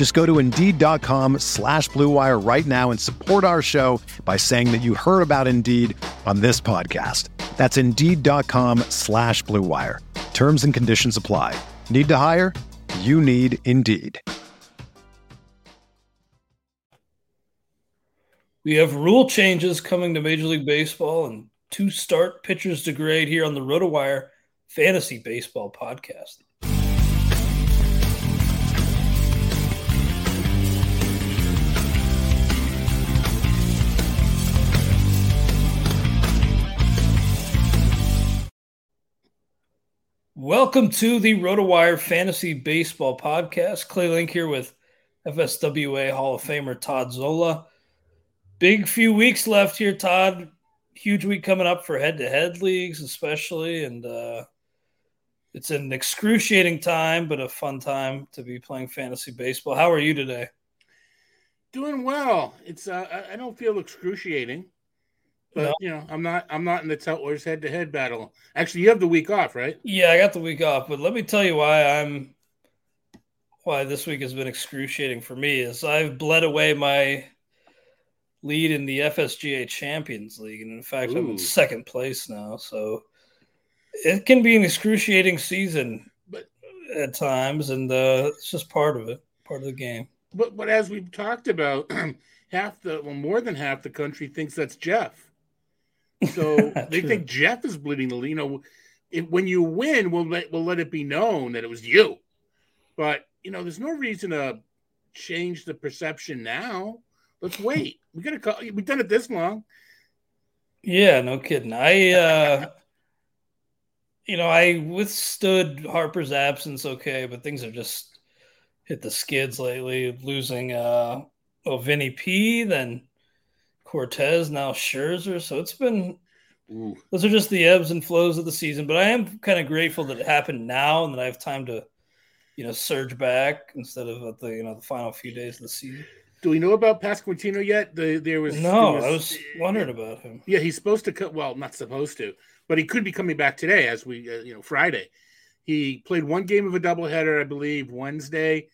Just go to Indeed.com slash BlueWire right now and support our show by saying that you heard about Indeed on this podcast. That's Indeed.com slash BlueWire. Terms and conditions apply. Need to hire? You need Indeed. We have rule changes coming to Major League Baseball and two start pitchers to grade here on the RotoWire Fantasy Baseball Podcast. Welcome to the RotoWire Fantasy Baseball Podcast. Clay Link here with FSWA Hall of Famer Todd Zola. Big few weeks left here, Todd. Huge week coming up for head-to-head leagues, especially, and uh, it's an excruciating time, but a fun time to be playing fantasy baseball. How are you today? Doing well. It's uh, I don't feel excruciating. But no. you know, I'm not I'm not in the Tuttlers head to head battle. Actually, you have the week off, right? Yeah, I got the week off, but let me tell you why I'm why this week has been excruciating for me is I've bled away my lead in the FSGA Champions League, and in fact, Ooh. I'm in second place now. So it can be an excruciating season, but at times, and uh, it's just part of it, part of the game. But but as we've talked about, half the well, more than half the country thinks that's Jeff. So they think Jeff is bleeding the lead. You know, if, when you win, we'll let we'll let it be known that it was you. But you know, there's no reason to change the perception now. Let's wait. We gotta call. We've done it this long. Yeah, no kidding. I, uh you know, I withstood Harper's absence okay, but things have just hit the skids lately. Losing uh, oh Vinny P, then Cortes, now Scherzer. So it's been Ooh. those are just the ebbs and flows of the season. But I am kind of grateful that it happened now and that I have time to, you know, surge back instead of at the you know the final few days of the season. Do we know about Pasquantino yet? The, there was no. Was, I was wondering about him. Yeah, he's supposed to cut. Well, not supposed to, but he could be coming back today, as we uh, you know Friday. He played one game of a doubleheader, I believe, Wednesday.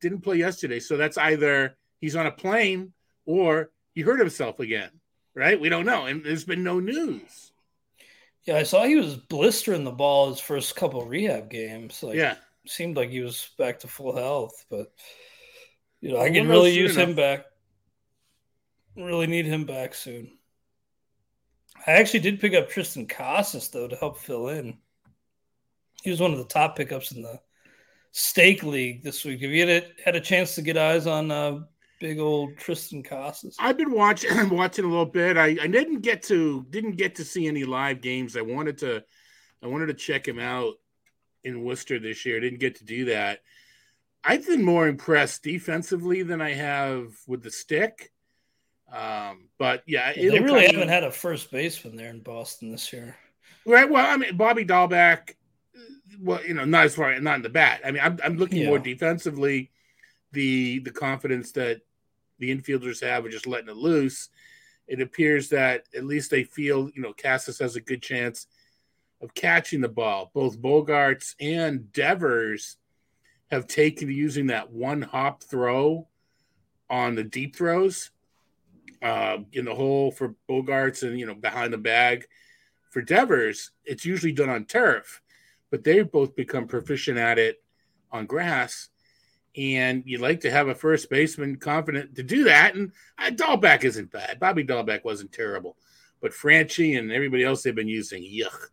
Didn't play yesterday, so that's either he's on a plane or he hurt himself again, right? We don't know, and there's been no news. Yeah, I saw he was blistering the ball his first couple rehab games. Like, yeah, seemed like he was back to full health, but you know, I can really use enough. him back. Really need him back soon. I actually did pick up Triston Casas though to help fill in. He was one of the top pickups in the stake league this week. Have you had a, had a chance to get eyes on uh, big old Triston Casas? I've been watching watching a little bit. I, I didn't get to didn't get to see any live games. I wanted to I wanted to check him out in Worcester this year. Didn't get to do that. I've been more impressed defensively than I have with the stick. Um, but yeah, they really haven't had a first baseman there in Boston this year. Right. Well, I mean, Bobby Dalbec. Well, you know, not as far, not in the bat. I mean, I'm, I'm looking yeah. more defensively. The the confidence that the infielders have are just letting it loose. It appears that at least they feel, you know, Casas has a good chance of catching the ball. Both Bogaerts and Devers have taken using that one hop throw on the deep throws uh, in the hole for Bogaerts and you know behind the bag. For Devers, it's usually done on turf, but they've both become proficient at it on grass. And you'd like to have a first baseman confident to do that. And uh, Dalbec isn't bad. Bobby Dalbec wasn't terrible, but Franchy and everybody else they've been using, yuck.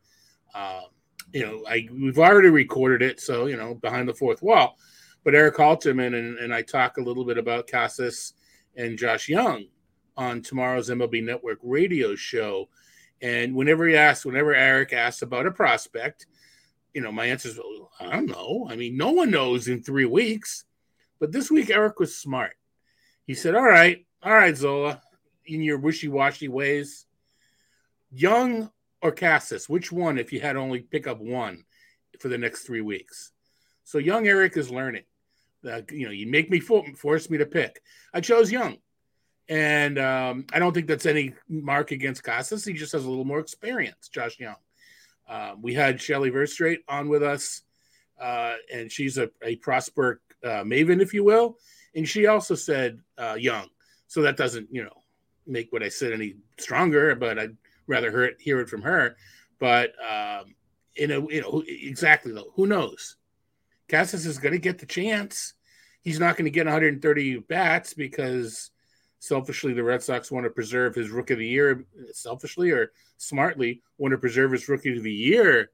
Um, you know, I we've already recorded it, so you know, behind the fourth wall. But Eric Halterman and, and I talk a little bit about Casas and Josh Jung on tomorrow's MLB Network radio show. And whenever he asks, whenever Eric asks about a prospect, you know, my answer is, I don't know. I mean, no one knows in three weeks. But this week, Eric was smart. He said, All right, all right, Zola, in your wishy washy ways, Jung or Casas, which one if you had only pick up one for the next three weeks? So young Eric is learning. Uh, you know, you make me fo- force me to pick. I chose Jung. And um, I don't think that's any mark against Casas. He just has a little more experience, Josh Jung. Um, we had Shelly Verstraete on with us, uh, and she's a, a Prosper uh, maven, if you will. And she also said uh, Jung. So that doesn't, you know, make what I said any stronger, but I'd rather hear it, hear it from her. But, um, you know, you know, exactly though, who knows? Casas is going to get the chance. He's not going to get 130 bats because selfishly the Red Sox want to preserve his rookie of the year, selfishly or smartly want to preserve his rookie of the year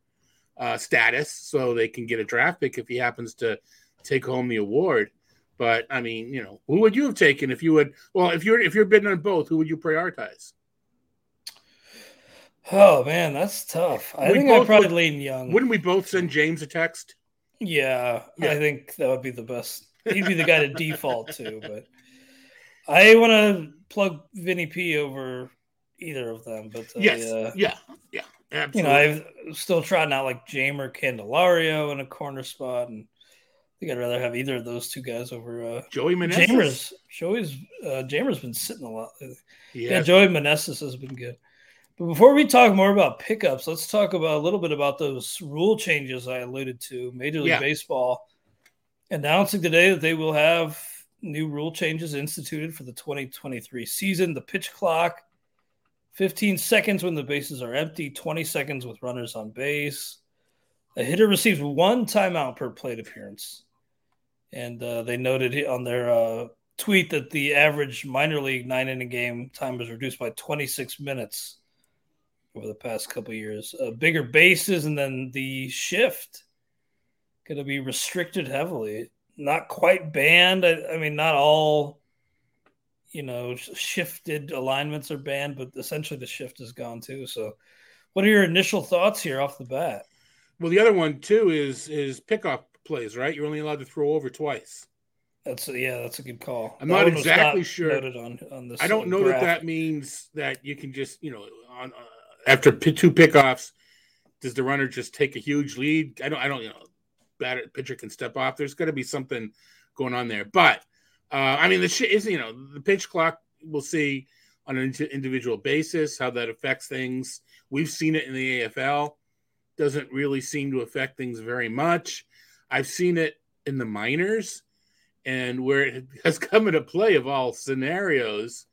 uh, status so they can get a draft pick if he happens to take home the award. But I mean, you know, who would you have taken if you would? Well, if you're if you're bidding on both, who would you prioritize? Oh man, that's tough. I we think I'd probably would, lean Jung. Wouldn't we both send James a text? Yeah, yeah, I think that would be the best. He'd be the guy to default to, but I want to plug Vinny P over either of them. But uh, yes, uh, yeah, yeah, absolutely. You know, I'm still trotting out like Jeimer Candelario in a corner spot, and I think I'd rather have either of those two guys over uh, Joey Meneses. Jeimer's, Joey's uh, Jeimer's been sitting a lot. Yeah, Joey Meneses has been good. But before we talk more about pickups, let's talk about a little bit about those rule changes I alluded to. Major League yeah. Baseball announcing today that they will have new rule changes instituted for the 2023 season. The pitch clock, 15 seconds when the bases are empty, 20 seconds with runners on base. A hitter receives one timeout per plate appearance. And uh, they noted on their uh, tweet that the average minor league nine inning game time was reduced by 26 minutes over the past couple years. Uh, bigger bases and then the shift going to be restricted heavily not quite banned. I, I, mean, not all, you know, shifted alignments are banned, but essentially the shift is gone too. So, what are your initial thoughts here off the bat? Well, the other one too is is pickoff plays. Right, you're only allowed to throw over twice. That's a, yeah, that's a good call. I'm that not exactly not sure. On, on this I don't know graph. that that means that you can just you know on uh, after two pickoffs, does the runner just take a huge lead? I don't. I don't. You know, batter pitcher can step off. There's got to be something going on there. But uh, I mean, the shit is you know the pitch clock. We'll see on an individual basis how that affects things. We've seen it in the AFL. Doesn't really seem to affect things very much. I've seen it in the minors, and where it has come into play of all scenarios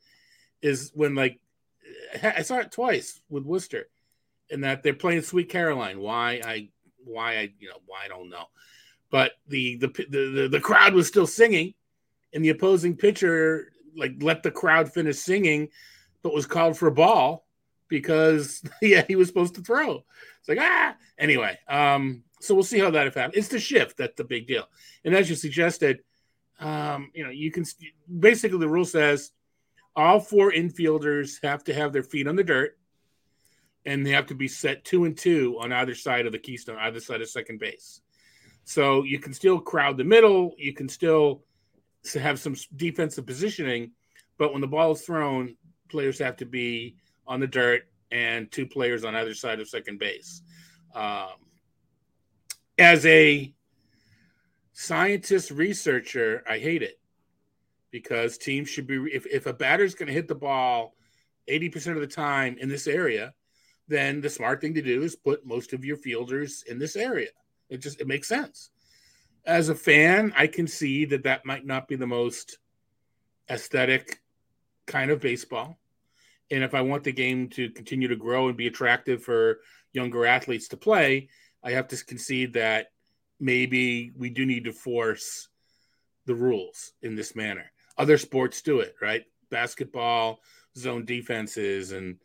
is when like I saw it twice with Worcester, and that they're playing Sweet Caroline. Why I why I you know why I don't know, but the the the the crowd was still singing, and the opposing pitcher like let the crowd finish singing, but was called for a ball because yeah he was supposed to throw. It's like ah anyway. Um, so we'll see how that affects. It's the shift that's the big deal, and as you suggested, um, you know you can basically the rule says all four infielders have to have their feet on the dirt and they have to be set two and two on either side of the keystone, either side of second base. So you can still crowd the middle, you can still have some defensive positioning, but when the ball is thrown, players have to be on the dirt and two players on either side of second base. Um, as a scientist researcher, I hate it because teams should be if, if a batter's going to hit the ball 80% of the time in this area then the smart thing to do is put most of your fielders in this area. It just it makes sense. As a fan, I can see that that might not be the most aesthetic kind of baseball. And if I want the game to continue to grow and be attractive for younger athletes to play, I have to concede that maybe we do need to force the rules in this manner. Other sports do it, right? Basketball, zone defenses, and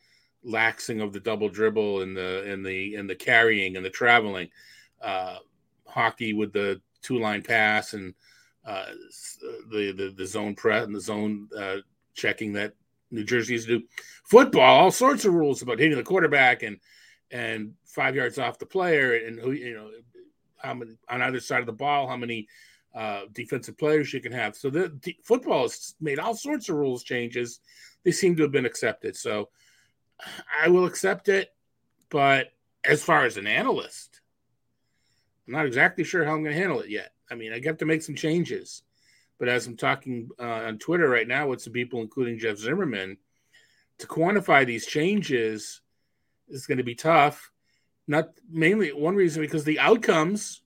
laxing of the double dribble and the and the and the carrying and the traveling. Uh, hockey with the two line pass and uh, the, the the zone press and the zone uh, checking that New Jersey used to do. Football, all sorts of rules about hitting the quarterback and and five yards off the player and who you know how many on either side of the ball, how many uh, defensive players you can have. So the, the, football has made all sorts of rules changes. They seem to have been accepted. So I will accept it, but as far as an analyst, I'm not exactly sure how I'm going to handle it yet. I mean, I got to make some changes, but as I'm talking uh, on Twitter right now with some people, including Jeff Zimmerman, to quantify these changes is going to be tough. Not mainly one reason because the outcomes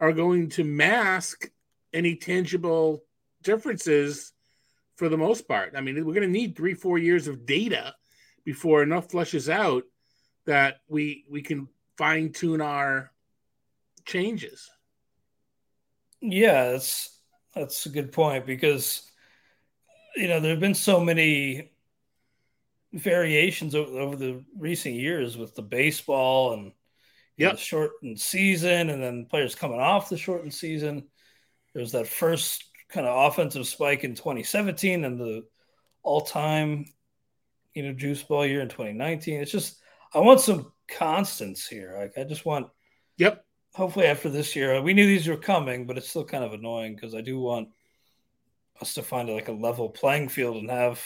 are going to mask any tangible differences for the most part. I mean, we're going to need three, four years of data before enough flushes out that we we can fine tune our changes. Yeah, that's that's a good point because you know there have been so many variations over, over the recent years with the baseball and yeah, the shortened season, and then players coming off the shortened season. There's that first kind of offensive spike in 2017 and the all-time you know juice ball year in 2019 it's just i want some constants here. Like i just want yep. hopefully after this year we knew these were coming but it's still kind of annoying because i do want us to find like a level playing field and have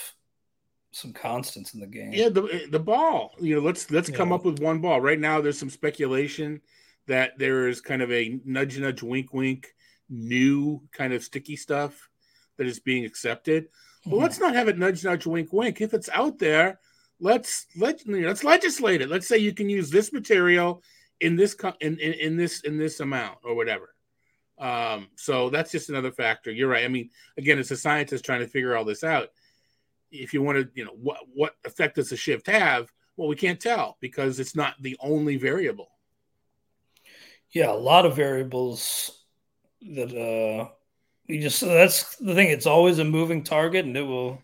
some constants in the game yeah the, the ball you know let's let's yeah. come up with one ball right now there's some speculation that there is kind of a nudge nudge wink wink new kind of sticky stuff that is being accepted But mm-hmm. let's not have it nudge, nudge, wink, wink. If it's out there, let's let let's legislate it. Let's say you can use this material in this in, in, in this in this amount or whatever. Um, so that's just another factor. You're right. I mean, again, it's a scientist trying to figure all this out, if you want to, you know, what what effect does the shift have? Well, we can't tell because it's not the only variable. Yeah, a lot of variables that uh you just that's the thing. It's always a moving target, and it will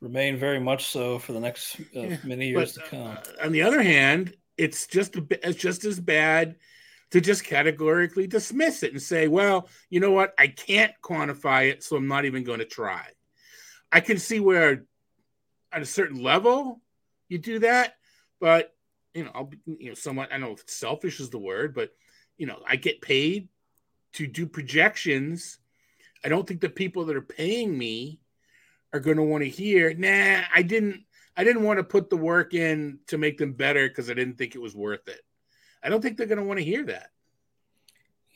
remain very much so for the next uh, yeah, many years but, to come. Uh, on the other hand, it's just a, it's just as bad to just categorically dismiss it and say, "Well, you know what? I can't quantify it, so I'm not even going to try." I can see where, at a certain level, you do that, but you know, I'll be, you know, somewhat. I don't know if selfish is the word, but you know, I get paid to do projections I don't think the people that are paying me are going to want to hear, nah, I didn't I didn't want to put the work in to make them better because I didn't think it was worth it. I don't think they're going to want to hear that.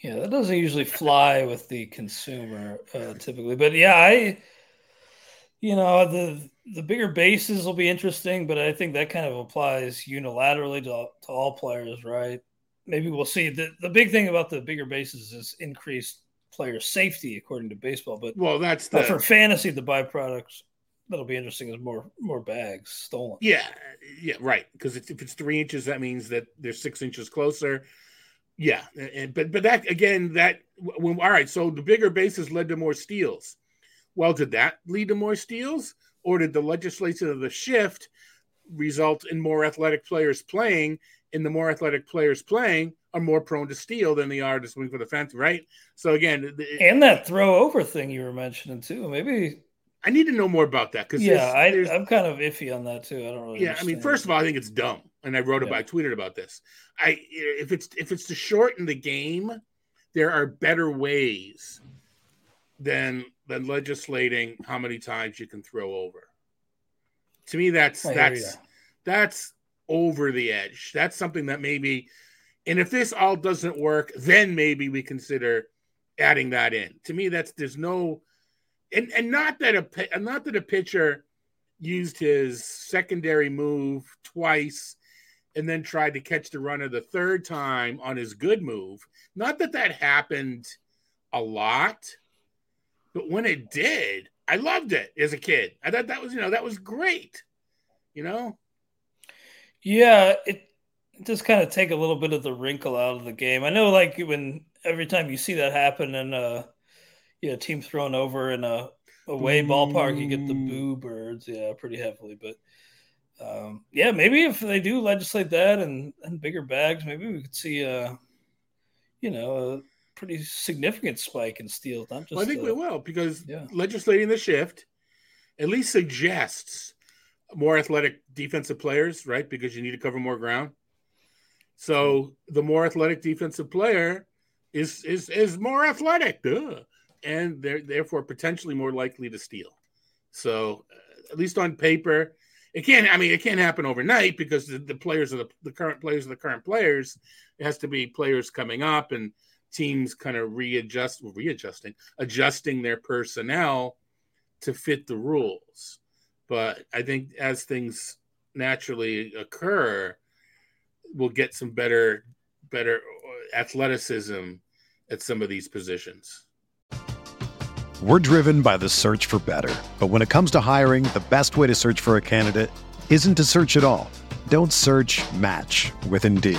Yeah, that doesn't usually fly with the consumer uh, typically, but yeah, I, you know, the the bigger bases will be interesting, but I think that kind of applies unilaterally to, to all players, right? Maybe we'll see. the The big thing about the bigger bases is increased player safety, according to baseball. But well, that's the... for fantasy. The byproducts that'll be interesting is more more bags stolen. Yeah, yeah, right. Because if it's three inches, that means that they're six inches closer. Yeah, and but but that again, that when all right. So the bigger bases led to more steals. Well, did that lead to more steals, or did the legislation of the shift result in more athletic players playing? And the more athletic players playing, are more prone to steal than they are to swing for the fence, right? So again, and that throw over thing you were mentioning too. Maybe I need to know more about that because yeah, there's, I, am kind of iffy on that too. I don't really. Yeah, I mean, first of all, I think it's dumb, and I wrote yeah. about, I tweeted about this. I if it's if it's to shorten the game, there are better ways than than legislating how many times you can throw over. To me, that's that's that's over the edge. That's something that maybe and if this all doesn't work, then maybe we consider adding that in. To me, that's there's no, and and not that a not that a pitcher used his secondary move twice and then tried to catch the runner the third time on his good move. Not that that happened a lot, but when it did, I loved it as a kid. I thought that was, you know, that was great. You know? Yeah, it just kind of take a little bit of the wrinkle out of the game. I know, like when every time you see that happen and uh, yeah, team thrown over in a away ballpark, you get the boo birds, yeah, pretty heavily. But um, yeah, maybe if they do legislate that and, and bigger bags, maybe we could see a, you know, pretty significant spike in steals. Not just. Well, I think we will because yeah. legislating the shift at least suggests more athletic defensive players, right? Because you need to cover more ground. So the more athletic defensive player is is is more athletic, duh. and they're therefore potentially more likely to steal. So uh, at least on paper, it can't. I mean, it can't happen overnight because the, the players are the, the current players are the current players. It has to be players coming up and teams kind of readjust, readjusting, adjusting their personnel to fit the rules. But I think as things naturally occur, we'll get some better, better athleticism at some of these positions. We're driven by the search for better. But when it comes to hiring, the best way to search for a candidate isn't to search at all. Don't search match with Indeed.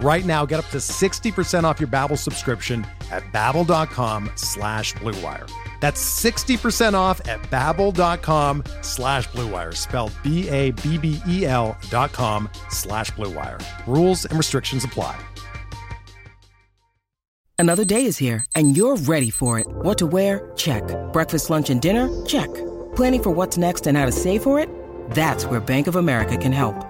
Right now, get up to 60% off your Babbel subscription at babbel.com slash bluewire. That's 60% off at babbel.com slash bluewire, spelled B-A-B-B-E-L dot com slash bluewire. Rules and restrictions apply. Another day is here, and you're ready for it. What to wear? Check. Breakfast, lunch, and dinner? Check. Planning for what's next and how to save for it? That's where Bank of America can help.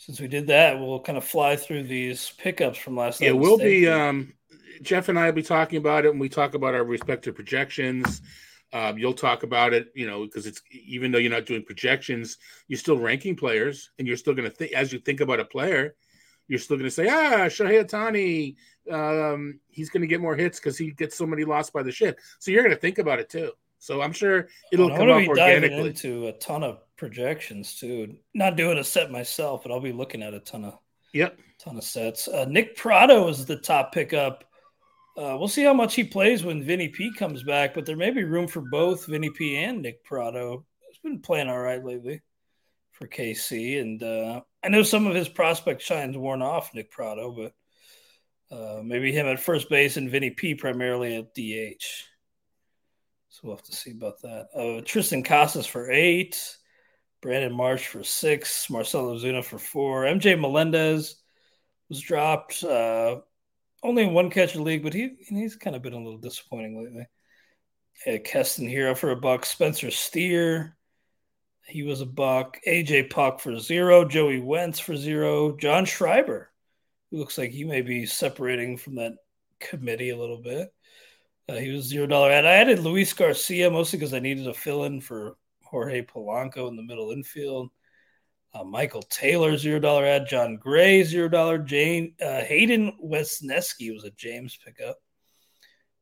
since we did that, we'll kind of fly through these pickups from last night. Yeah, we'll be um, Jeff and I will be talking about it when we talk about our respective projections. Um, you'll talk about it, you know, because it's even though you're not doing projections, you're still ranking players, and you're still going to think as you think about a player, you're still going to say, ah, Shohei Ohtani, um, he's going to get more hits because he gets so many lost by the shit. So you're going to think about it too. So I'm sure it'll come up organically. Into a ton of projections too. Not doing a set myself, but I'll be looking at a ton of yep, ton of sets. Uh, Nick Pratto is the top pickup. Uh, we'll see how much he plays when Vinny P comes back, but there may be room for both Vinny P and Nick Pratto. He's been playing all right lately for KC, and uh, I know some of his prospect shine's worn off, Nick Pratto, but uh, maybe him at first base and Vinny P primarily at DH. So we'll have to see about that. Uh, Triston Casas for eight. Brandon Marsh for six, Marcell Ozuna for four. MJ Melendez was dropped. Uh, only in one catcher league, but he he's kind of been a little disappointing lately. Uh, Keston Hiura for a buck. Spencer Steer. He was a buck. AJ Puk for zero. Joey Wentz for zero. John Schreiber, who looks like he may be separating from that committee a little bit. Uh, he was zero dollar ad. I added Luis Garcia mostly because I needed a fill in for Jorge Polanco in the middle infield. Uh, Michael Taylor zero dollar ad. John Gray zero dollar. Jane uh, Hayden Wesneski was a James pickup.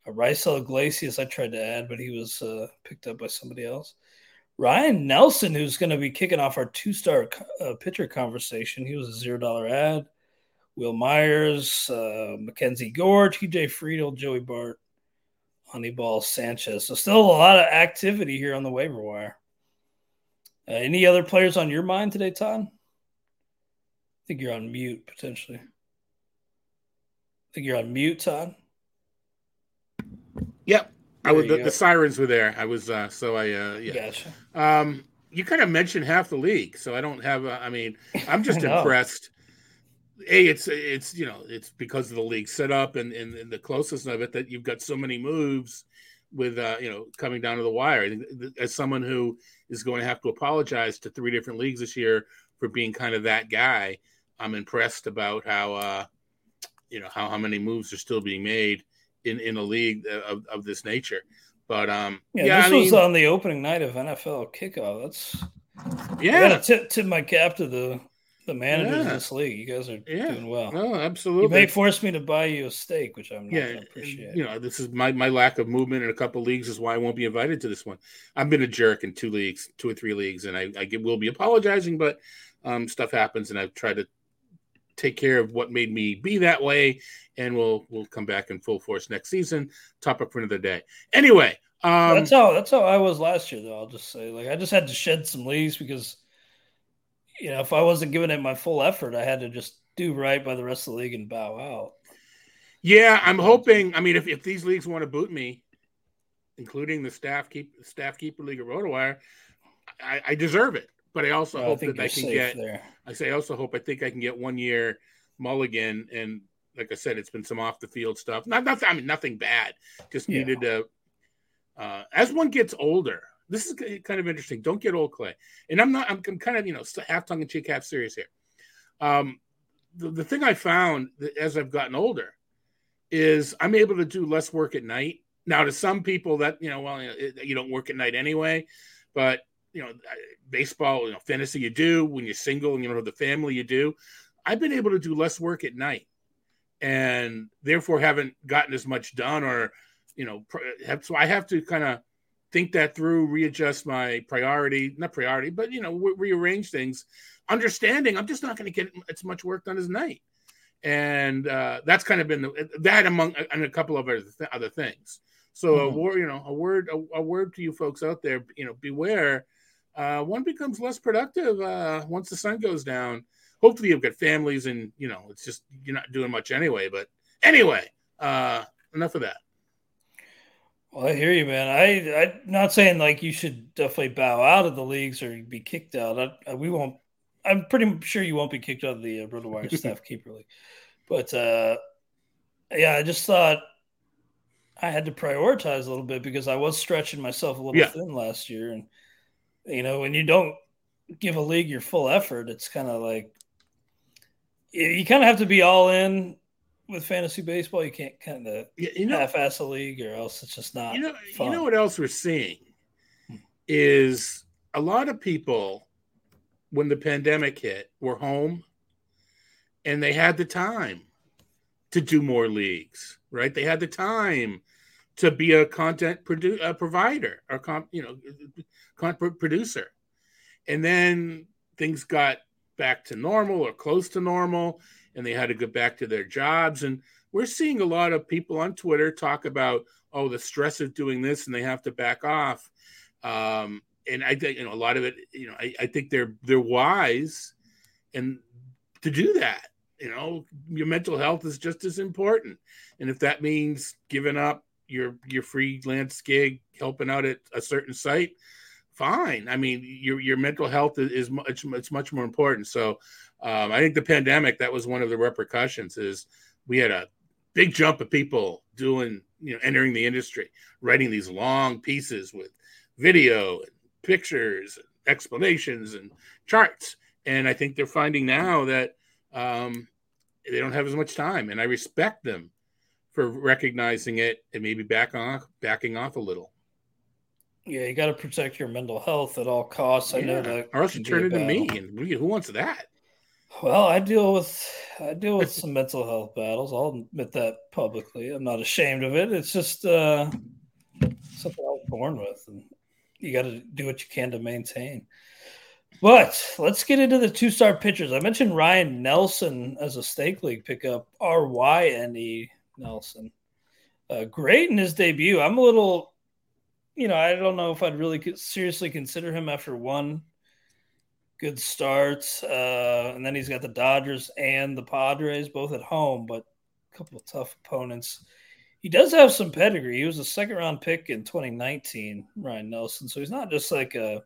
Uh, Raisel Iglesias I tried to add, but he was uh, picked up by somebody else. Ryne Nelson, who's going to be kicking off our two star uh, pitcher conversation, he was a zero dollar ad. Wil Myers, uh, Mackenzie Gore, TJ Friedl, Joey Bart, Anibal Sanchez. So still a lot of activity here on the waiver wire. Uh, any other players on your mind today, Todd? I think you're on mute potentially. I think you're on mute, Todd. Yep. I was the, the, sirens were there. I was uh, so I uh, yeah. Gotcha. Um, you kind of mentioned half the league, so I don't have. A, I mean, I'm just impressed. A, it's it's you know it's because of the league setup and, and, and the closeness of it that you've got so many moves with uh, you know coming down to the wire. As someone who is going to have to apologize to three different leagues this year for being kind of that guy, I'm impressed about how uh, you know how, how many moves are still being made in in a league of, of this nature. But um, yeah, yeah this I mean, was on the opening night of NFL kickoff. That's yeah. I gotta tip, tip my cap to the the managers yeah. of this league. You guys are yeah. doing well. No, absolutely. You may force me to buy you a steak, which I'm not yeah, appreciate. You know, this is my, my lack of movement in a couple leagues is why I won't be invited to this one. I've been a jerk in two leagues, two or three leagues, and I, I will be apologizing, but um, stuff happens, and I've tried to take care of what made me be that way, and we'll we'll come back in full force next season. Topic for another day. Anyway, um, that's how that's how I was last year, though. I'll just say, like, I just had to shed some leagues because you know, if I wasn't giving it my full effort, I had to just do right by the rest of the league and bow out. Yeah, I'm hoping. I mean, if, if these leagues want to boot me, including the staff keep staff keeper league of RotoWire, I, I deserve it. But I also well, hope I that I can get. There. I say I also hope I think I can get one year mulligan, and like I said, it's been some off the field stuff. Not nothing. I mean, nothing bad. Just yeah. needed to. Uh, as one gets older, this is kind of interesting. Don't get old, Clay. And I'm not. I'm kind of you know half tongue in cheek, half serious here. Um, the, the thing I found as I've gotten older is I'm able to do less work at night. Now, to some people, that you know, well, you don't work at night anyway, but you know, baseball, you know, fantasy, you do when you're single and you don't have the family, you do. I've been able to do less work at night, and therefore haven't gotten as much done, or you know, have, so I have to kind of think that through, readjust my priority, not priority, but you know, re- rearrange things, understanding I'm just not going to get as much work done as night. And uh, that's kind of been the, that among and a couple of other, th- other things. So mm-hmm. a word, you know, a word, a, a, word to you folks out there, you know, beware. Uh, one becomes less productive uh, once the sun goes down. Hopefully, you've got families, and you know, it's just you're not doing much anyway. But anyway, uh, enough of that. Well, I hear you, man. I I'm not saying like you should definitely bow out of the leagues or be kicked out. I, I, we won't. I'm pretty sure you won't be kicked out of the uh, RotoWire Staff Keeper League. But uh, yeah, I just thought I had to prioritize a little bit because I was stretching myself a little yeah. thin last year, and you know when you don't give a league your full effort, it's kind of like you kind of have to be all in with fantasy baseball, you can't kind of you know, half-ass a league, or else it's just not. You know, fun. you know what else we're seeing hmm. is a lot of people when the pandemic hit were home, and they had the time to do more leagues. Right? They had the time to be a content produ- a provider or comp, you know, content producer, and then things got back to normal or close to normal and they had to get back to their jobs. And we're seeing a lot of people on Twitter talk about, oh, the stress of doing this and they have to back off. Um, and I think you know a lot of it, you know, I, I think they're they're wise and to do that. You know, your mental health is just as important. And if that means giving up your your freelance gig, helping out at a certain site, fine. I mean, your your mental health is, is much it's much more important. So um, I think the pandemic that was one of the repercussions is we had a big jump of people doing you know entering the industry, writing these long pieces with video and pictures, and explanations and charts. And I think they're finding now that um, they don't have as much time, and I respect them for recognizing it and maybe back off, backing off a little. Yeah, you got to protect your mental health at all costs. I know that. Or else you turn into me, and who wants that? Well, I deal with I deal with some mental health battles. I'll admit that publicly. I'm not ashamed of it. It's just uh, something I was born with, and you got to do what you can to maintain. But let's get into the two star pitchers. I mentioned Ryne Nelson as a stake league pickup. R Y N E Nelson. Uh, great in his debut. I'm a little, you know, I don't know if I'd really seriously consider him after one good start. Uh, and then he's got the Dodgers and the Padres both at home, but a couple of tough opponents. He does have some pedigree. He was a second round pick in 2019, Ryne Nelson. So he's not just like a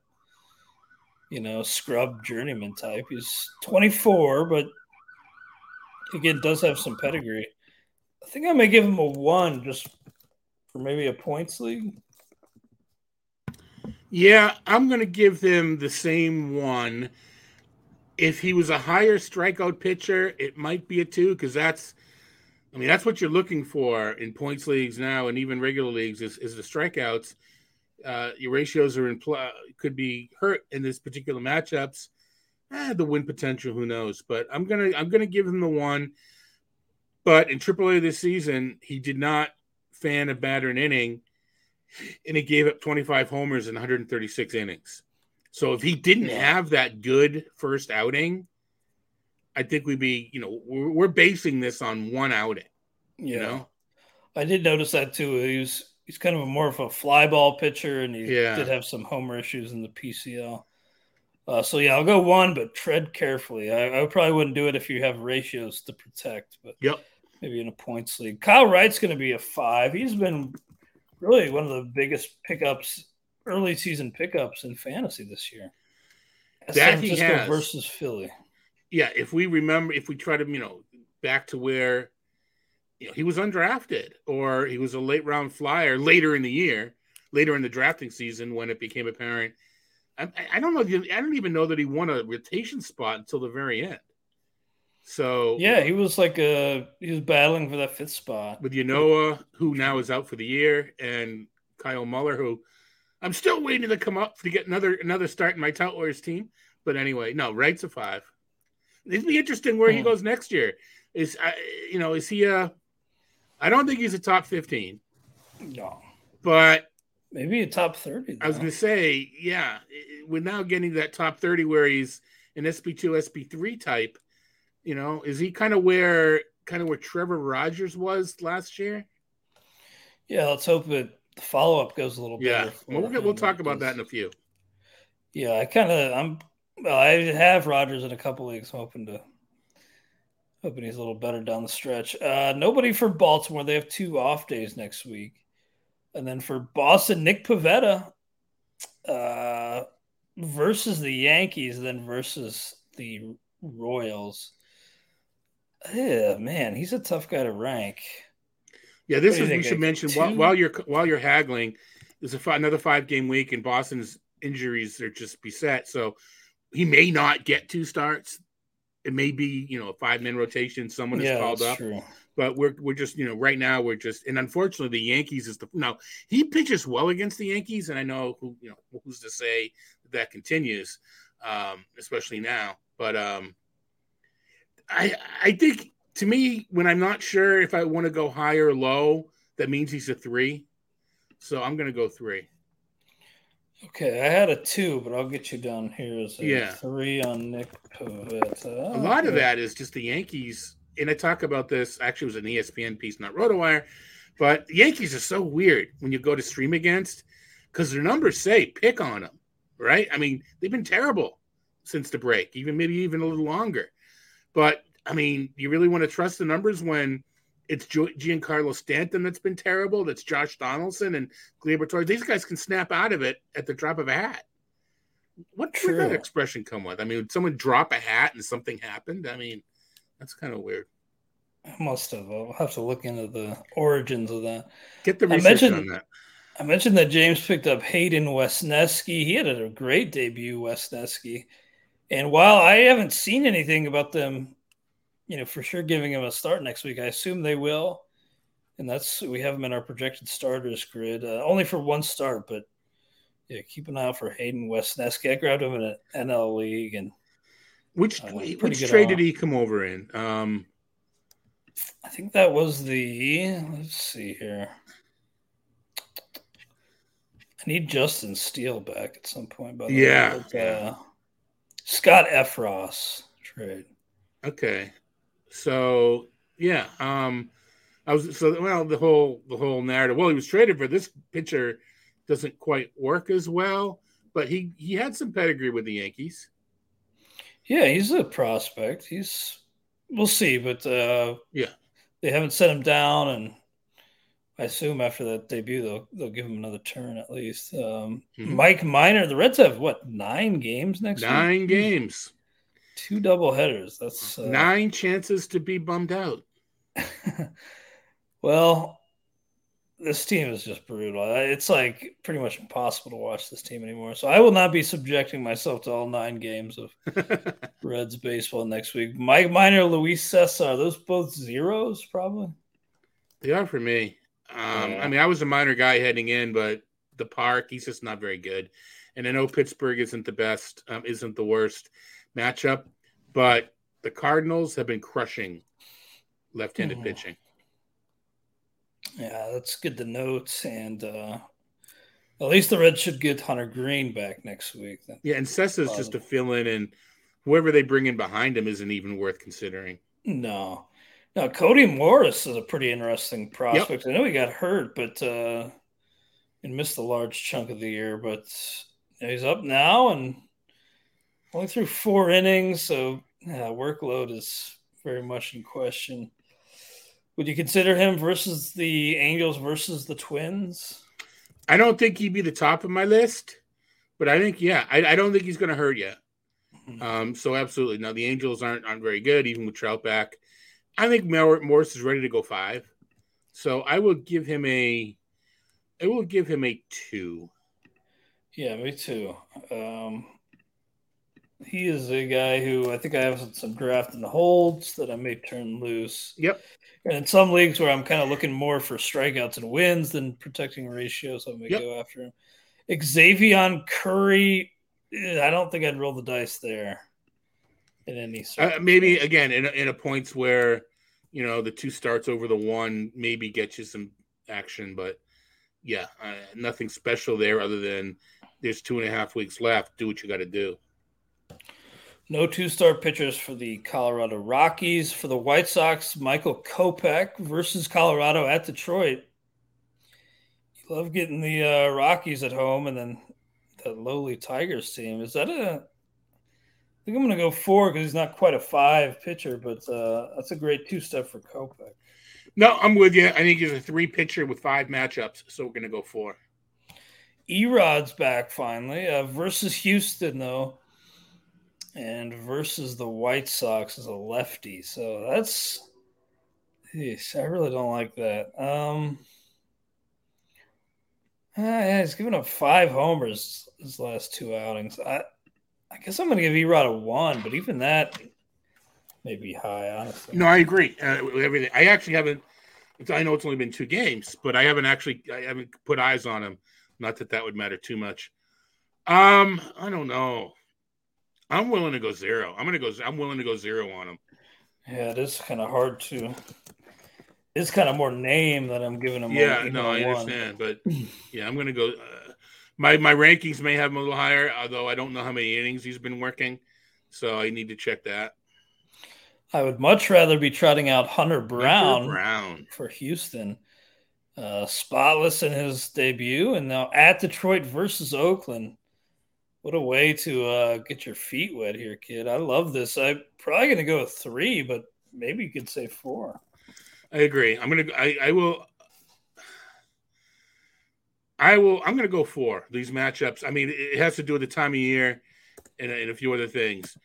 you know, scrub journeyman type. He's 24, but again, does have some pedigree. I think I may give him a one just for maybe a points league. Yeah, I'm going to give him the same one. If he was a higher strikeout pitcher, it might be a two because that's, I mean, that's what you're looking for in points leagues now and even regular leagues is, is the strikeouts uh, your ratios are in pl- could be hurt in this particular matchups. Eh, the win potential, who knows? But I'm gonna I'm gonna give him the one. But in AAA this season, he did not fan a batter an inning, and he gave up 25 homers in 136 innings. So if he didn't have that good first outing, I think we'd be, you know, we're, we're basing this on one outing. Yeah. You know? I did notice that too. He was he's kind of a more of a fly ball pitcher, and he yeah. did have some homer issues in the PCL. Uh, so yeah, I'll go one, but tread carefully. I, I, probably wouldn't do it if you have ratios to protect, but yep, maybe in a points league. Kyle Wright's going to be a five. He's been really one of the biggest pickups, early season pickups in fantasy this year. That San Francisco versus Philly. Yeah, if we remember, if we try to, you know, back to where you know, he was undrafted or he was a late round flyer later in the year, later in the drafting season when it became apparent. I, I don't know. I don't even know that he won a rotation spot until the very end. So yeah, he was like a he was battling for that fifth spot with Ynoa, who now is out for the year, and Kyle Muller, who I'm still waiting to come up to get another another start in my Tout Wars team. But anyway, no, Wright's a five. It'd be interesting where hmm. he goes next year. Is uh, you know is he a I don't think he's a top 15. No. But maybe a top 30. Though. I was going to say, yeah, we're now getting that top 30 where he's an SP2, SP3 type. You know, is he kind of where kind of where Trevor Rogers was last year? Yeah, let's hope that the follow up goes a little yeah. better. Yeah, we'll, we'll talk about that in a few. Yeah, I kind of I'm well, I have Rogers in a couple weeks. I'm hoping to Hoping he's a little better down the stretch. Uh, nobody for Baltimore. They have two off days next week. And then for Boston, Nick Pivetta uh, versus the Yankees, then versus the Royals. Yeah, man, he's a tough guy to rank. Yeah, this is we should mention while, while, you're while you're haggling, there's a another five game week, and Boston's injuries are just beset. So he may not get two starts it may be you know a five man rotation. Someone is called up. True. But we're we're just you know right now we're just and unfortunately the Yankees is the now he pitches well against the Yankees and I know who you know who's to say that continues, um, especially now. But um, I I think to me when I'm not sure if I want to go high or low, that means he's a three. So I'm gonna go three. Okay, I had a two, but I'll get you down here as a yeah. three on Nick Pivetta. A lot of that is just the Yankees, and I talk about this. Actually, it was an ESPN piece, not RotoWire, but the Yankees are so weird when you go to stream against because their numbers say pick on them, right? I mean, they've been terrible since the break, even maybe even a little longer. But I mean, you really want to trust the numbers when it's Giancarlo Stanton that's been terrible. That's Josh Donaldson and Gleyber Torres. These guys can snap out of it at the drop of a hat. What did that expression come with? I mean, would someone drop a hat and something happened? I mean, that's kind of weird. I must have. I'll have to look into the origins of that. Get the research on that. I mentioned that James picked up Hayden Wesneski. He had a great debut, Wesneski. And while I haven't seen anything about them, you know, for sure giving him a start next week, I assume they will. And that's we have him in our projected starters grid, uh, only for one start, but yeah, keep an eye out for Hayden Wesneski. I grabbed him in an NL league, and which uh, which trade did he come over in? Um, I think that was the. Let's see here. I need Justin Steele back at some point. By the yeah, way. But, uh, Scott Effross trade. Okay, so yeah, um, I was so well the whole the whole narrative. Well, he was traded for this pitcher doesn't quite work as well, but he he had some pedigree with the Yankees. Yeah, he's a prospect. He's we'll see, but uh, yeah, they haven't set him down, and I assume after that debut they'll they'll give him another turn at least. Um, mm-hmm. Mike Minor, the Reds have what nine games next nine week? games, two double headers. That's uh, nine chances to be bummed out. well, this team is just brutal. It's like pretty much impossible to watch this team anymore. So I will not be subjecting myself to all nine games of Reds baseball next week. Mike Minor, Luis Cessa, those both zeros probably? They are for me. Um, yeah. I mean, I was a minor guy heading in, but the park, he's just not very good. And I know Pittsburgh isn't the best, um, isn't the worst matchup, but the Cardinals have been crushing left-handed mm-hmm. pitching. Yeah, that's good to note. And uh, at least the Reds should get Hunter Greene back next week. yeah, and Cessa's uh, just a fill in, and whoever they bring in behind him isn't even worth considering. No. Now, Cody Morris is a pretty interesting prospect. Yep. I know he got hurt, but uh, and missed a large chunk of the year, but he's up now and only threw four innings, so yeah, workload is very much in question. Would you consider him versus the Angels versus the Twins? I don't think he'd be the top of my list, but I think yeah, I, I don't think he's going to hurt yet. Mm-hmm. Um, so absolutely. Now the Angels aren't aren't very good, even with Trout back. I think Morris is ready to go five, so I will give him a, I will give him a two. Yeah, me too. Um, he is a guy who I think I have some draft and holds that I may turn loose. Yep. And in some leagues where I'm kind of looking more for strikeouts and wins than protecting ratios, I may yep. go after him. Xzavion Curry, eh, I don't think I'd roll the dice there in any uh, maybe again in a, in a points where you know the two starts over the one maybe get you some action, but yeah, uh, nothing special there other than there's two and a half weeks left. Do what you got to do. No two star pitchers for the Colorado Rockies. For the White Sox, Michael Kopech versus Colorado at Detroit. You love getting the uh, Rockies at home and then the lowly Tigers team. Is that a. I think I'm going to go four because he's not quite a five pitcher, but uh, that's a great two step for Kopech. No, I'm with you. I think he's a three pitcher with five matchups, so we're going to go four. Erod's back finally uh, versus Houston, though and versus the White Sox as a lefty. So that's geez, I really don't like that. Um uh, yeah, he's given up five homers his last two outings. I I guess I'm gonna give Erod a one, but even that may be high, honestly. No, I agree. Uh, everything. I actually haven't. I know it's only been two games, but I haven't actually. I haven't put eyes on him. Not that that would matter too much. Um, I don't know. I'm willing to go zero. I'm gonna go. I'm willing to go zero on him. Yeah, it is kind of hard to. It's kind of more name that I'm giving him. Yeah, no, I understand, but yeah, I'm gonna go. Uh, my my rankings may have him a little higher, although I don't know how many innings he's been working, so I need to check that. I would much rather be trotting out Hunter Brown, Hunter Brown. for Houston. Uh, spotless in his debut, and now at Detroit versus Oakland. What a way to uh, get your feet wet here, kid. I love this. I'm probably going to go with three, but maybe you could say four. I agree. I'm going to, I, I will, I will, I'm going to go four. These matchups, I mean, it has to do with the time of year and, and a few other things.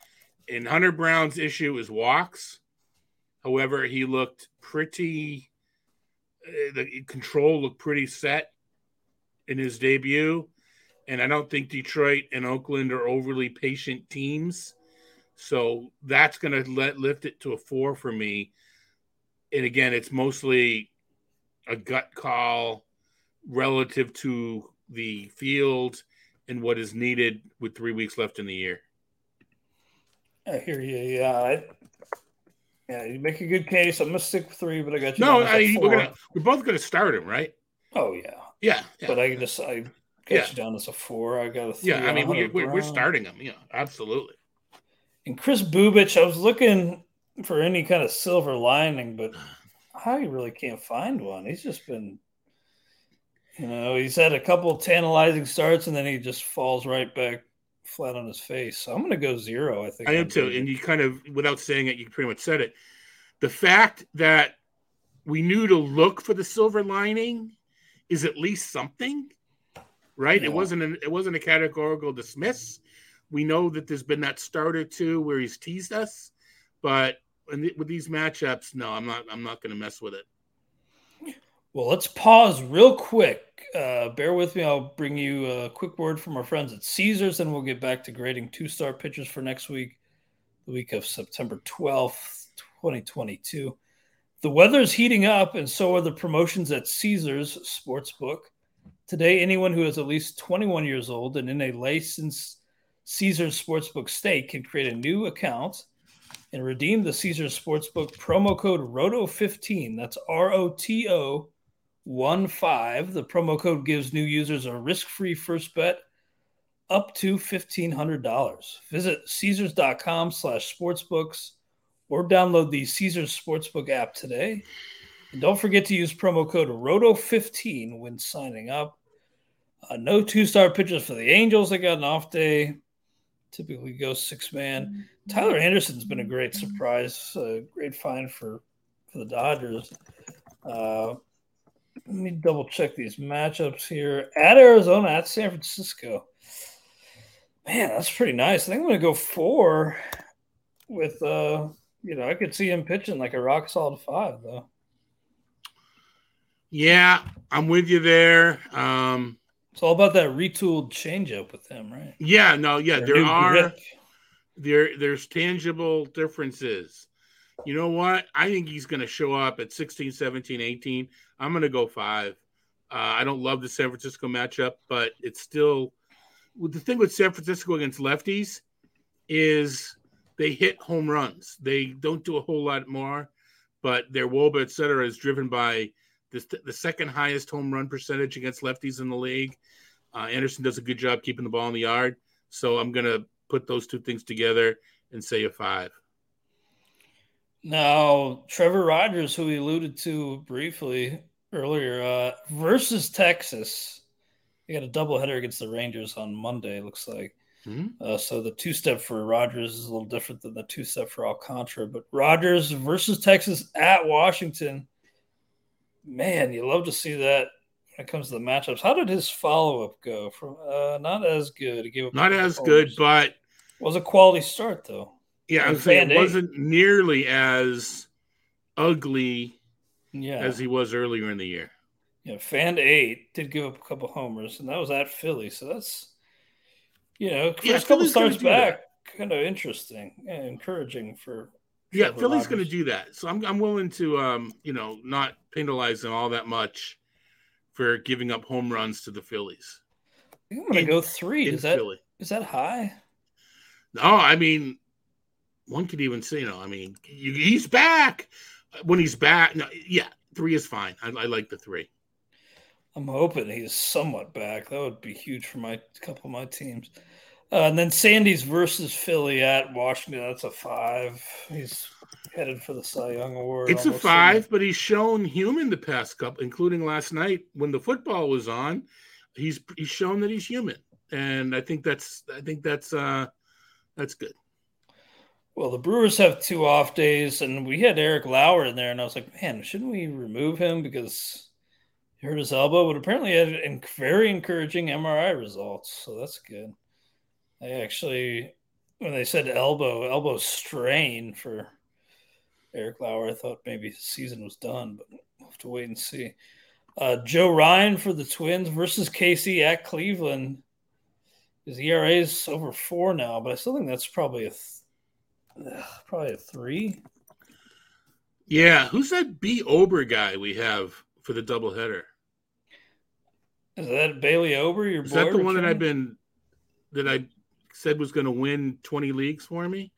And Hunter Brown's issue is walks. However, he looked pretty, uh, the control looked pretty set in his debut, and I don't think Detroit and Oakland are overly patient teams. So that's going to let lift it to a four for me. And again, it's mostly a gut call relative to the field and what is needed with three weeks left in the year. I hear you. Yeah, I, yeah, you make a good case. I'm gonna stick with three, but I got you. No, I, we're gonna we're both gonna start him, right? Oh yeah, yeah. yeah. But I just I got yeah. you down as a four. I got a three. Yeah, I mean we're, we're, we're starting him. Yeah, absolutely. And Kris Bubic, I was looking for any kind of silver lining, but I really can't find one. He's just been, you know, he's had a couple tantalizing starts and then he just falls right back flat on his face. So I'm going to go zero. I think I am too. And you kind of, without saying it, you pretty much said it. The fact that we knew to look for the silver lining is at least something, right? Yeah. It wasn't an, it wasn't a categorical dismiss. We know that there's been that starter too where he's teased us, but with these matchups, no, I'm not. I'm not going to mess with it. Well, let's pause real quick. Uh, bear with me. I'll bring you a quick word from our friends at Caesars, and we'll get back to grading two-star pitchers for next week, the week of September 12th, 2022. The weather is heating up, and so are the promotions at Caesars Sportsbook. Today, anyone who is at least 21 years old and in a licensed Caesars Sportsbook state can create a new account and redeem the Caesars Sportsbook promo code ROTO15. That's R O T O 1 5. The promo code gives new users a risk free first bet up to $1,500. Visit Caesars.com slash sportsbooks or download the Caesars Sportsbook app today. And don't forget to use promo code ROTO15 when signing up. Uh, no two star pitchers for the Angels. They got an off day typically goes six man. Tyler Anderson's been a great surprise, a great find for for the Dodgers. Uh, let me double check these matchups here at Arizona, at San Francisco. Man, that's pretty nice. I think I'm going to go four with, uh, you know, I could see him pitching like a rock solid five, though. Yeah, I'm with you there. Um, it's all about that retooled changeup with him, right? Yeah, no, yeah, Their there are grip. there there's tangible differences. You know what? I think he's going to show up at 16, 17, 18. I'm going to go 5. Uh, I don't love the San Francisco matchup, but it's still the thing with San Francisco against lefties is they hit home runs. They don't do a whole lot more, but their wOBA, et cetera, is driven by the, the second highest home run percentage against lefties in the league. Uh, Anderson does a good job keeping the ball in the yard. So I'm going to put those two things together and say a five. Now, Trevor Rogers, who we alluded to briefly earlier, uh, versus Texas. We got a doubleheader against the Rangers on Monday, looks like. Mm-hmm. Uh, so the two step for Rogers is a little different than the two step for Alcantara. But Rogers versus Texas at Washington man, you love to see that when it comes to the matchups. How did his follow up go? From uh, not as good. He gave not as good, but was a quality start though. Yeah, I was saying it wasn't nearly as ugly yeah. as he was earlier in the year. Yeah, Fan eight did give up a couple homers, and that was at Philly. So that's you know, first yeah, couple starts back, kind of interesting and encouraging for yeah, Philly's going to do that. So I'm I'm willing to um you know not penalize them all that much for giving up home runs to the Phillies. I'm going to go three. Is that Philly. is that high? No, I mean one could even say you know I mean he's back when he's back. No, yeah, three is fine. I, I like the three. I'm hoping he's somewhat back. That would be huge for my couple of my teams. Uh, and then Sandy's versus Philly at Washington. That's a five. He's headed for the Cy Young Award. It's a five, but he's shown human the past couple, including last night when the football was on. He's he's shown that he's human, and I think that's I think that's uh that's good. Well, the Brewers have two off days, and we had Eric Lauer in there, and I was like, man, shouldn't we remove him because he hurt his elbow? But apparently, he had very encouraging MRI results, so that's good. I actually, when they said elbow, elbow strain for Eric Lauer, I thought maybe the season was done, but we'll have to wait and see. Uh, Joe Ryan for the Twins versus Casey at Cleveland. His ERA is over four now, but I still think that's probably a th- probably a three. Yeah, who's that B Ober guy we have for the doubleheader? Is that Bailey Ober? Your is that the one that I've been that I said was going to win twenty leagues for me?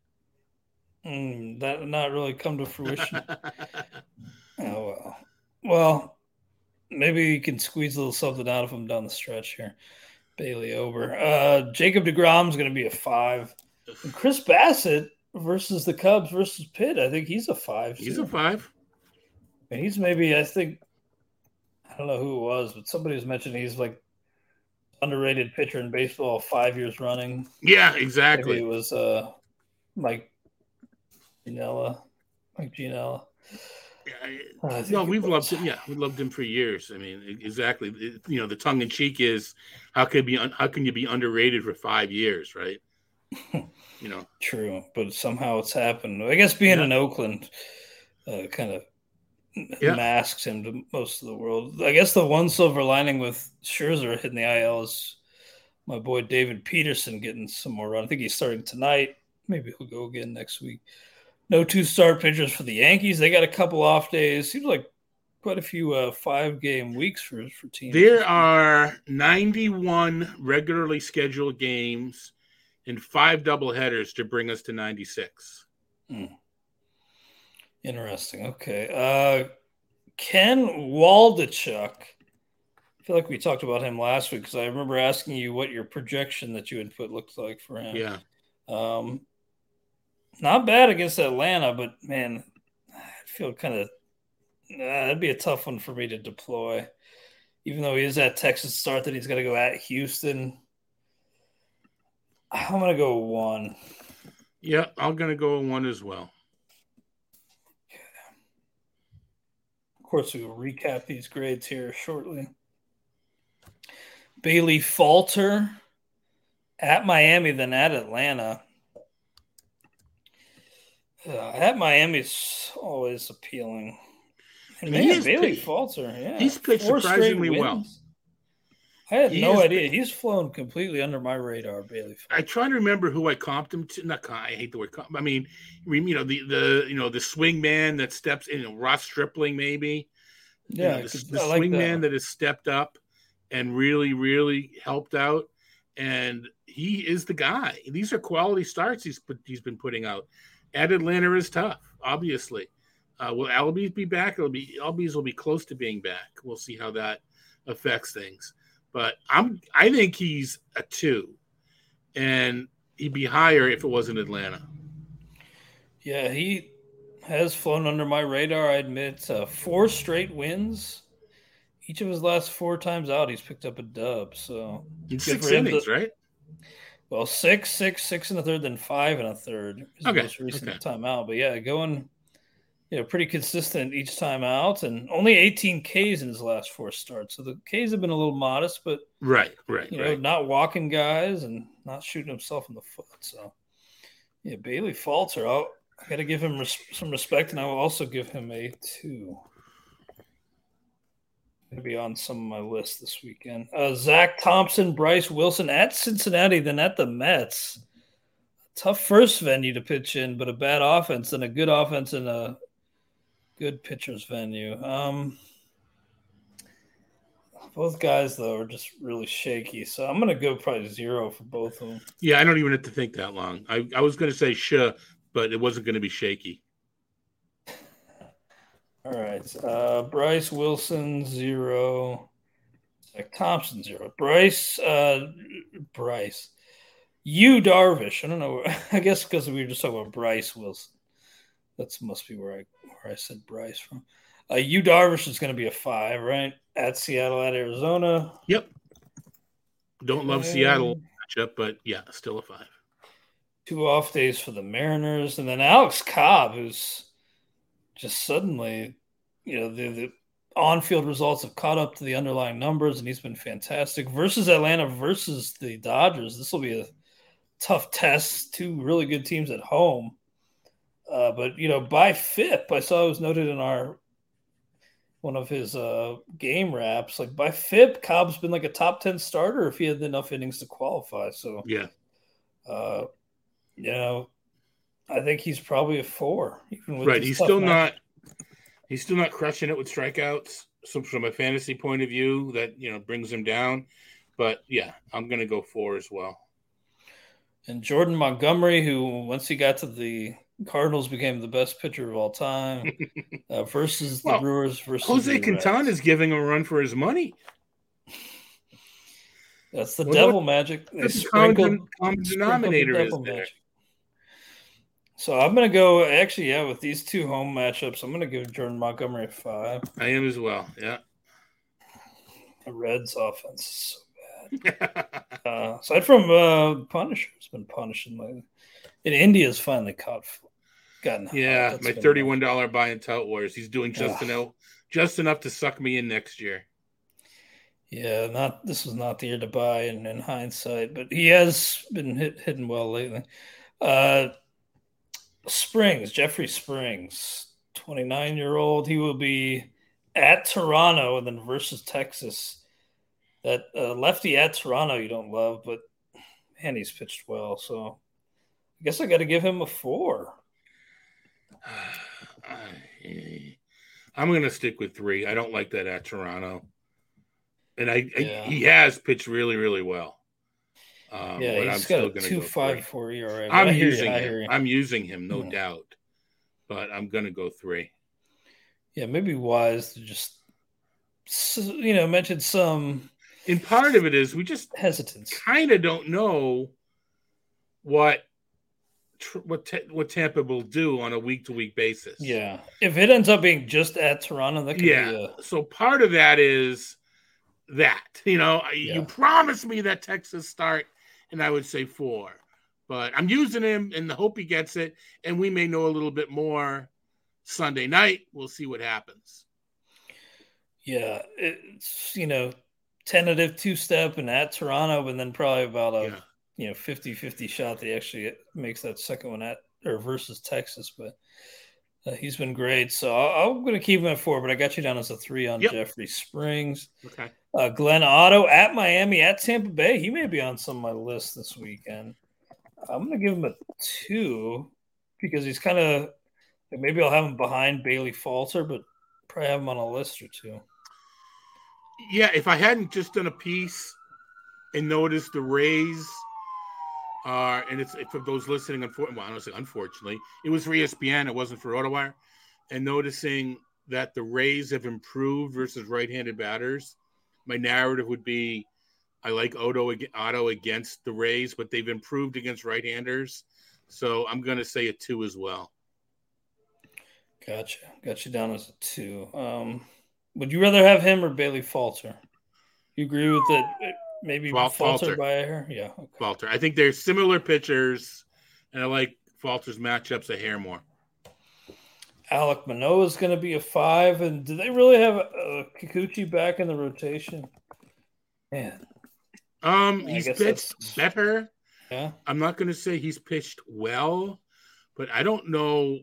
Mm, that not really come to fruition. oh well. Well, maybe you can squeeze a little something out of him down the stretch here. Bailey Ober. Uh, Jacob deGrom is going to be a five. And Chris Bassitt versus the Cubs versus Pitt. I think he's a five. He's too. a five. And he's maybe, I think, I don't know who it was, but somebody was mentioning he's like underrated pitcher in baseball five years running. Yeah, exactly. Maybe it was uh, Mike Gianella. Mike Gianella. Uh, no, we've loved him. Yeah, we loved him for years. I mean, exactly. you know, the tongue in cheek is how can be how can you be underrated for five years, right? you know, true. But somehow it's happened. I guess being yeah. in Oakland uh, kind of yeah. masks him to most of the world. I guess the one silver lining with Scherzer hitting the IL is my boy David Peterson getting some more run. I think he's starting tonight. Maybe he'll go again next week no two star pitchers for the Yankees. They got a couple off days. Seems like quite a few uh, five game weeks for for teams. There are 91 regularly scheduled games and five double headers to bring us to 96. Hmm. Interesting. Okay. Uh, Ken Waldichuk. I feel like we talked about him last week because I remember asking you what your projection that you input put looked like for him. Yeah. Um, not bad against Atlanta, but man, I feel kind of uh, that'd be a tough one for me to deploy. Even though he is at Texas start, that he's got to go at Houston. I'm gonna go one. Yeah, I'm gonna go one as well. Of course, we will recap these grades here shortly. Bailey Falter at Miami, then at Atlanta. Yeah, at Miami's always appealing. And man, Bailey Falter, yeah, he's pitched surprisingly well. I had he no idea. He's flown completely under my radar, Bailey. I try to remember who I comped him to. Not I hate the word comp. I mean, you know the the you know the swing man that steps in. You know, Ross Stripling, maybe. Yeah, you know, the, the swing like man that has stepped up and really, really helped out. And he is the guy. These are quality starts he's put, he's been putting out at Atlanta is tough, obviously. Uh, will Albies be back? It'll be Albies will be close to being back. We'll see how that affects things. But I'm I think he's a two, and he'd be higher if it wasn't Atlanta. Yeah, he has flown under my radar. I admit, uh, four straight wins. Each of his last four times out, he's picked up a dub. So six innings, to, right? Well, six, six, six and a third, then five and a third. Is okay. The most recent okay. time out, but yeah, going, you know, pretty consistent each time out, and only 18 Ks in his last four starts. So the Ks have been a little modest, but right, right, you right. know, not walking guys and not shooting himself in the foot. So yeah, Bailey Falter, I'll, I got to give him res- some respect, and I will also give him a two going to be on some of my list this weekend. Uh, Zach Thompson, Bryse Wilson at Cincinnati, then at the Mets. Tough first venue to pitch in, but a bad offense and a good offense and a good pitcher's venue. Um, both guys though are just really shaky, so I'm going to go probably zero for both of them. Yeah, I don't even have to think that long. I, I was going to say sure, but it wasn't going to be shaky. All right. Uh, Bryse Wilson, zero. Zach Thompson, zero. Bryce, uh, Bryce. Yu Darvish. I don't know. I guess because we were just talking about Bryse Wilson. That must be where I where I said Bryce from. Uh, Yu Darvish is going to be a five, right? At Seattle, at Arizona. Yep. Don't love and... Seattle matchup, but yeah, still a five. Two off days for the Mariners, and then Alex Cobb, who's just suddenly, you know, the, the on-field results have caught up to the underlying numbers, and he's been fantastic. Versus Atlanta, versus the Dodgers, this will be a tough test. Two really good teams at home, uh, but you know, by FIP, I saw it was noted in our one of his uh, game wraps. Like by FIP, Cobb's been like a top ten starter if he had enough innings to qualify. So yeah, uh, you know, I think he's probably a four. right, he's still match. not. He's still not crushing it with strikeouts. So from a fantasy point of view, that you know brings him down. But yeah, I'm going to go four as well. And Jordan Montgomery, who once he got to the Cardinals became the best pitcher of all time uh, versus the well, Brewers versus Jose Quintana is giving a run for his money. That's the well, devil magic. They common, common denominator is there. Magic. So I'm gonna go actually, yeah, with these two home matchups, I'm gonna give Jordan Montgomery a five. I am as well, yeah. The Reds offense is so bad. uh, aside from uh Punisher, has been punishing lately. And India's finally caught gotten yeah my thirty-one dollar buy in tout wars. He's doing just enough just enough to suck me in next year. Yeah not this was not the year to buy in, in hindsight but he has been hit, hitting well lately. Uh springs jeffrey springs 29 year old he will be at toronto and then versus texas. That uh, lefty at toronto you don't love but man he's pitched well so i guess i got to give him a four I'm going to stick with three. I don't like that at Toronto, and I, yeah. I he has pitched really really well. Um, yeah, he's I'm got a two five four ERA. I'm using him. I'm using him, no yeah. doubt, but I'm going to go three. Yeah, maybe wise to just you know mention some. And part of it is we just hesitance. Kind of don't know what what what Tampa will do on a week to week basis. Yeah, if it ends up being just at Toronto, that could yeah. A... So part of that is that you know yeah. you promised me that Texas start, and I would say four, but I'm using him in the hope he gets it, and we may know a little bit more Sunday night. We'll see what happens. Yeah, it's you know tentative two step and at Toronto, and then probably about a. Yeah you know 50 50 shot that he actually makes that second one at or versus Texas. But uh, he's been great. So i am going to keep him at four, but I got you down as a three on yep. Jeffrey Springs. Okay. Uh, Glenn Otto at Miami at Tampa Bay. He may be on some of my list this weekend. I'm going to give him a two because he's kind of maybe I'll have him behind Bailey Falter, but probably have him on a list or two. Yeah, if I hadn't just done a piece and noticed the Rays uh, and it's for those listening, unfortunately, well, I don't say unfortunately, it was for ESPN, it wasn't for RotoWire. And noticing that the Rays have improved versus right-handed batters, my narrative would be, I like Otto Otto against the Rays, but they've improved against right-handers, so I'm going to say a two as well. Gotcha. Got you down as a two. Um, would you rather have him or Bailey Falter? You agree with it? Maybe Fal- Falter, by her. Yeah, okay. Falter. I think they're similar pitchers, and I like Falter's matchups a hair more. Alek Manoah is going to be a five, and do they really have uh, Kikuchi back in the rotation? Man, um, he's pitched that's... better. Yeah, I'm not going to say he's pitched well, but I don't know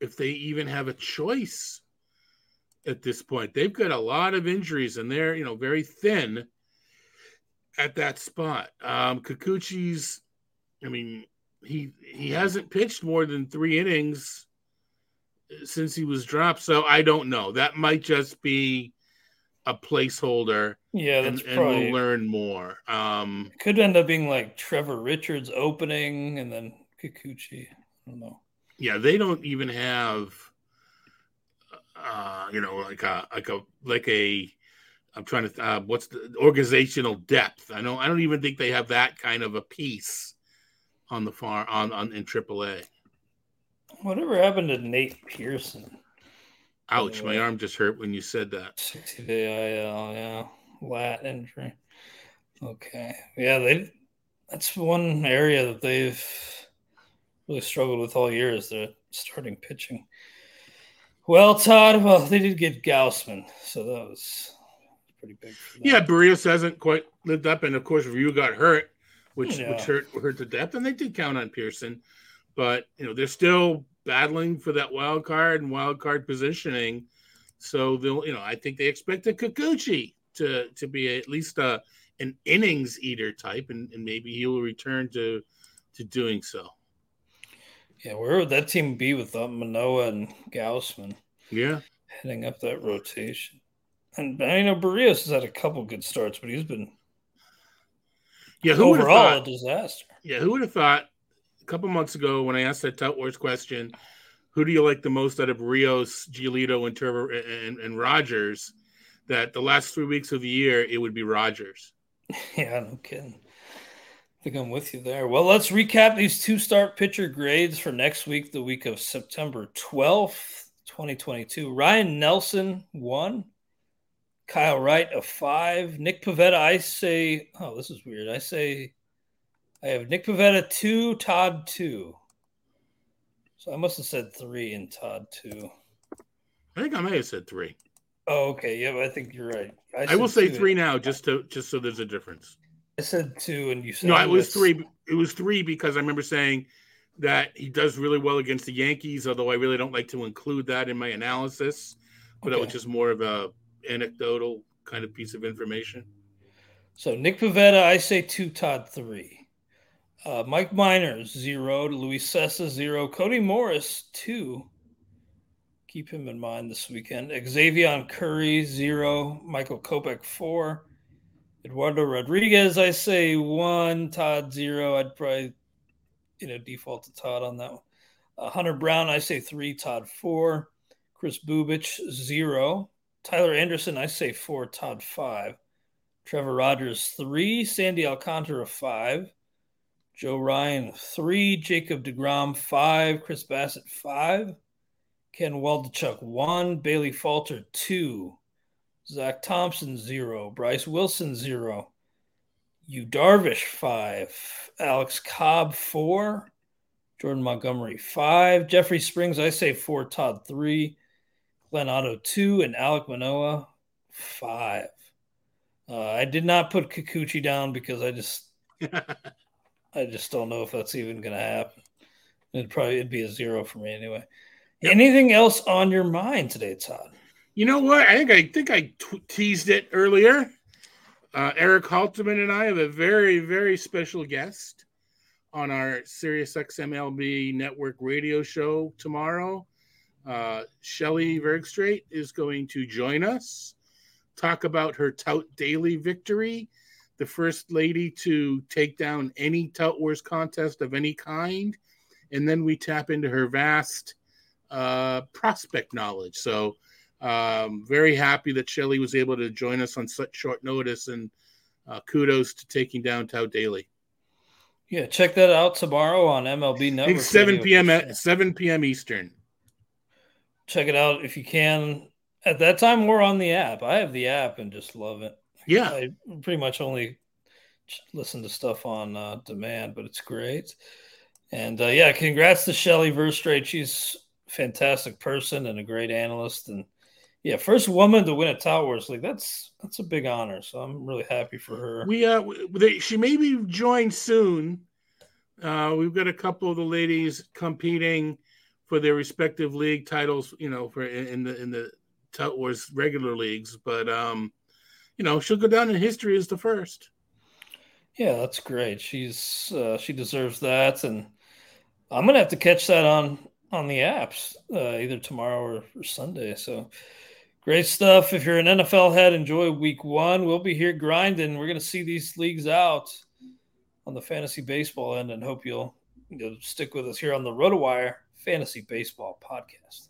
if they even have a choice at this point. They've got a lot of injuries, and they're you know very thin at that spot. Um, Kikuchi's, I mean, he he hasn't pitched more than three innings since he was dropped, so I don't know. That might just be a placeholder. Yeah, that's and, probably, and we'll learn more. Um, could end up being like Trevor Richards opening and then Kikuchi. I don't know. Yeah, they don't even have, uh, you know, like a like a like a I'm trying to uh, what's the organizational depth. I know I don't even think they have that kind of a piece on the far on on in AAA. Whatever happened to Nate Pearson? Ouch! My arm just hurt when you said that. 60 day IL, yeah, lat injury. Okay, yeah, they. That's one area that they've really struggled with all year is their starting pitching. Well, Todd, well, they did get Gausman, so that was pretty big. Yeah, Berrios hasn't quite lived up, and of course, Ryu got hurt, which yeah. which hurt hurt the depth, and they did count on Pearson, but you know they're still battling for that wild card and wild card positioning So they'll, you know, I think they expect a Kikuchi to to be at least a an innings eater type, and, and maybe he will return to to doing so. Yeah, where would that team be without Manoah and Gausman? Yeah, heading up that rotation. And I know Berrios has had a couple good starts, but he's been yeah who overall thought, a disaster. Yeah, who would have thought a couple months ago when I asked that Tout Wars question, who do you like the most out of Rios, Giolito, and Trevor and, and Rogers? That the last three weeks of the year it would be Rogers. Yeah, no kidding. I think I'm with you there. Well, let's recap these two start pitcher grades for next week, the week of September 12th, 2022. Ryne Nelson, one. Kyle Wright, a five. Nick Pivetta, I say, oh, this is weird. I say, I have Nick Pivetta two. Todd, two. So I must have said three and Todd, two. I think I may have said three. Oh, okay. Yeah, I think you're right. I, I will say three now, just to just so there's a difference. I said two, and you said no. It was three. It was three because I remember saying that he does really well against the Yankees. Although I really don't like to include that in my analysis, but okay. that was just more of a anecdotal kind of piece of information. So Nick Pivetta, I say two. Todd three. Uh, Mike Minor zero. Luis Cessa zero. Cody Morris two. Keep him in mind this weekend. Xzavion Curry zero. Michael Kopech four. Eduardo Rodriguez, I say one. Todd zero. I'd probably, you know, default to Todd on that one. Uh, Hunter Brown, I say three. Todd four. Kris Bubic zero. Tyler Anderson, I say four. Todd five. Trevor Rogers three. Sandy Alcantara five. Joe Ryan three. Jacob deGrom five. Chris Bassitt five. Ken Waldichuk one. Bailey Falter two. Zach Thompson, zero. Bryse Wilson, zero. Yu Darvish, five. Alex Cobb, four. Jordan Montgomery, five. Jeffrey Springs, I say four. Todd, three. Glenn Otto, two. And Alek Manoah five. Uh, I did not put Kikuchi down because I just, I just don't know if that's even going to happen. It'd probably it'd be a zero for me anyway. Yep. Anything else on your mind today, Todd? You know what? I think I think I t- teased it earlier. Uh, Eric Halterman and I have a very very special guest on our Sirius XMLB network radio show tomorrow. Uh, Shelly Verougstraete is going to join us, talk about her Tout Daily victory, the first lady to take down any Tout Wars contest of any kind, and then we tap into her vast uh, prospect knowledge. So um, very happy that Shelly was able to join us on such short notice, and uh, kudos to taking down Tout Daily. Yeah, check that out tomorrow on MLB Network. It's 7 p.m. at 7 p.m. Eastern. Check it out if you can. At that time, we're on the app. I have the app and just love it. Yeah, I pretty much only listen to stuff on uh, demand, but it's great. And uh, yeah, congrats to Shelly Verougstraete. She's a fantastic person and a great analyst, and yeah, first woman to win a Tout Wars League. That's that's a big honor. So I'm really happy for her. We uh, they, she may be joined soon. Uh, we've got a couple of the ladies competing for their respective league titles. You know, for in the in the Wars regular leagues, but um, you know, she'll go down in history as the first. Yeah, that's great. She's uh, she deserves that, and I'm gonna have to catch that on on the apps uh, either tomorrow or, or Sunday. So Great stuff. If you're an NFL head, enjoy week one. We'll be here grinding. We're to see these leagues out on the fantasy baseball end and hope you'll, you'll stick with us here on the RotoWire Fantasy Baseball Podcast.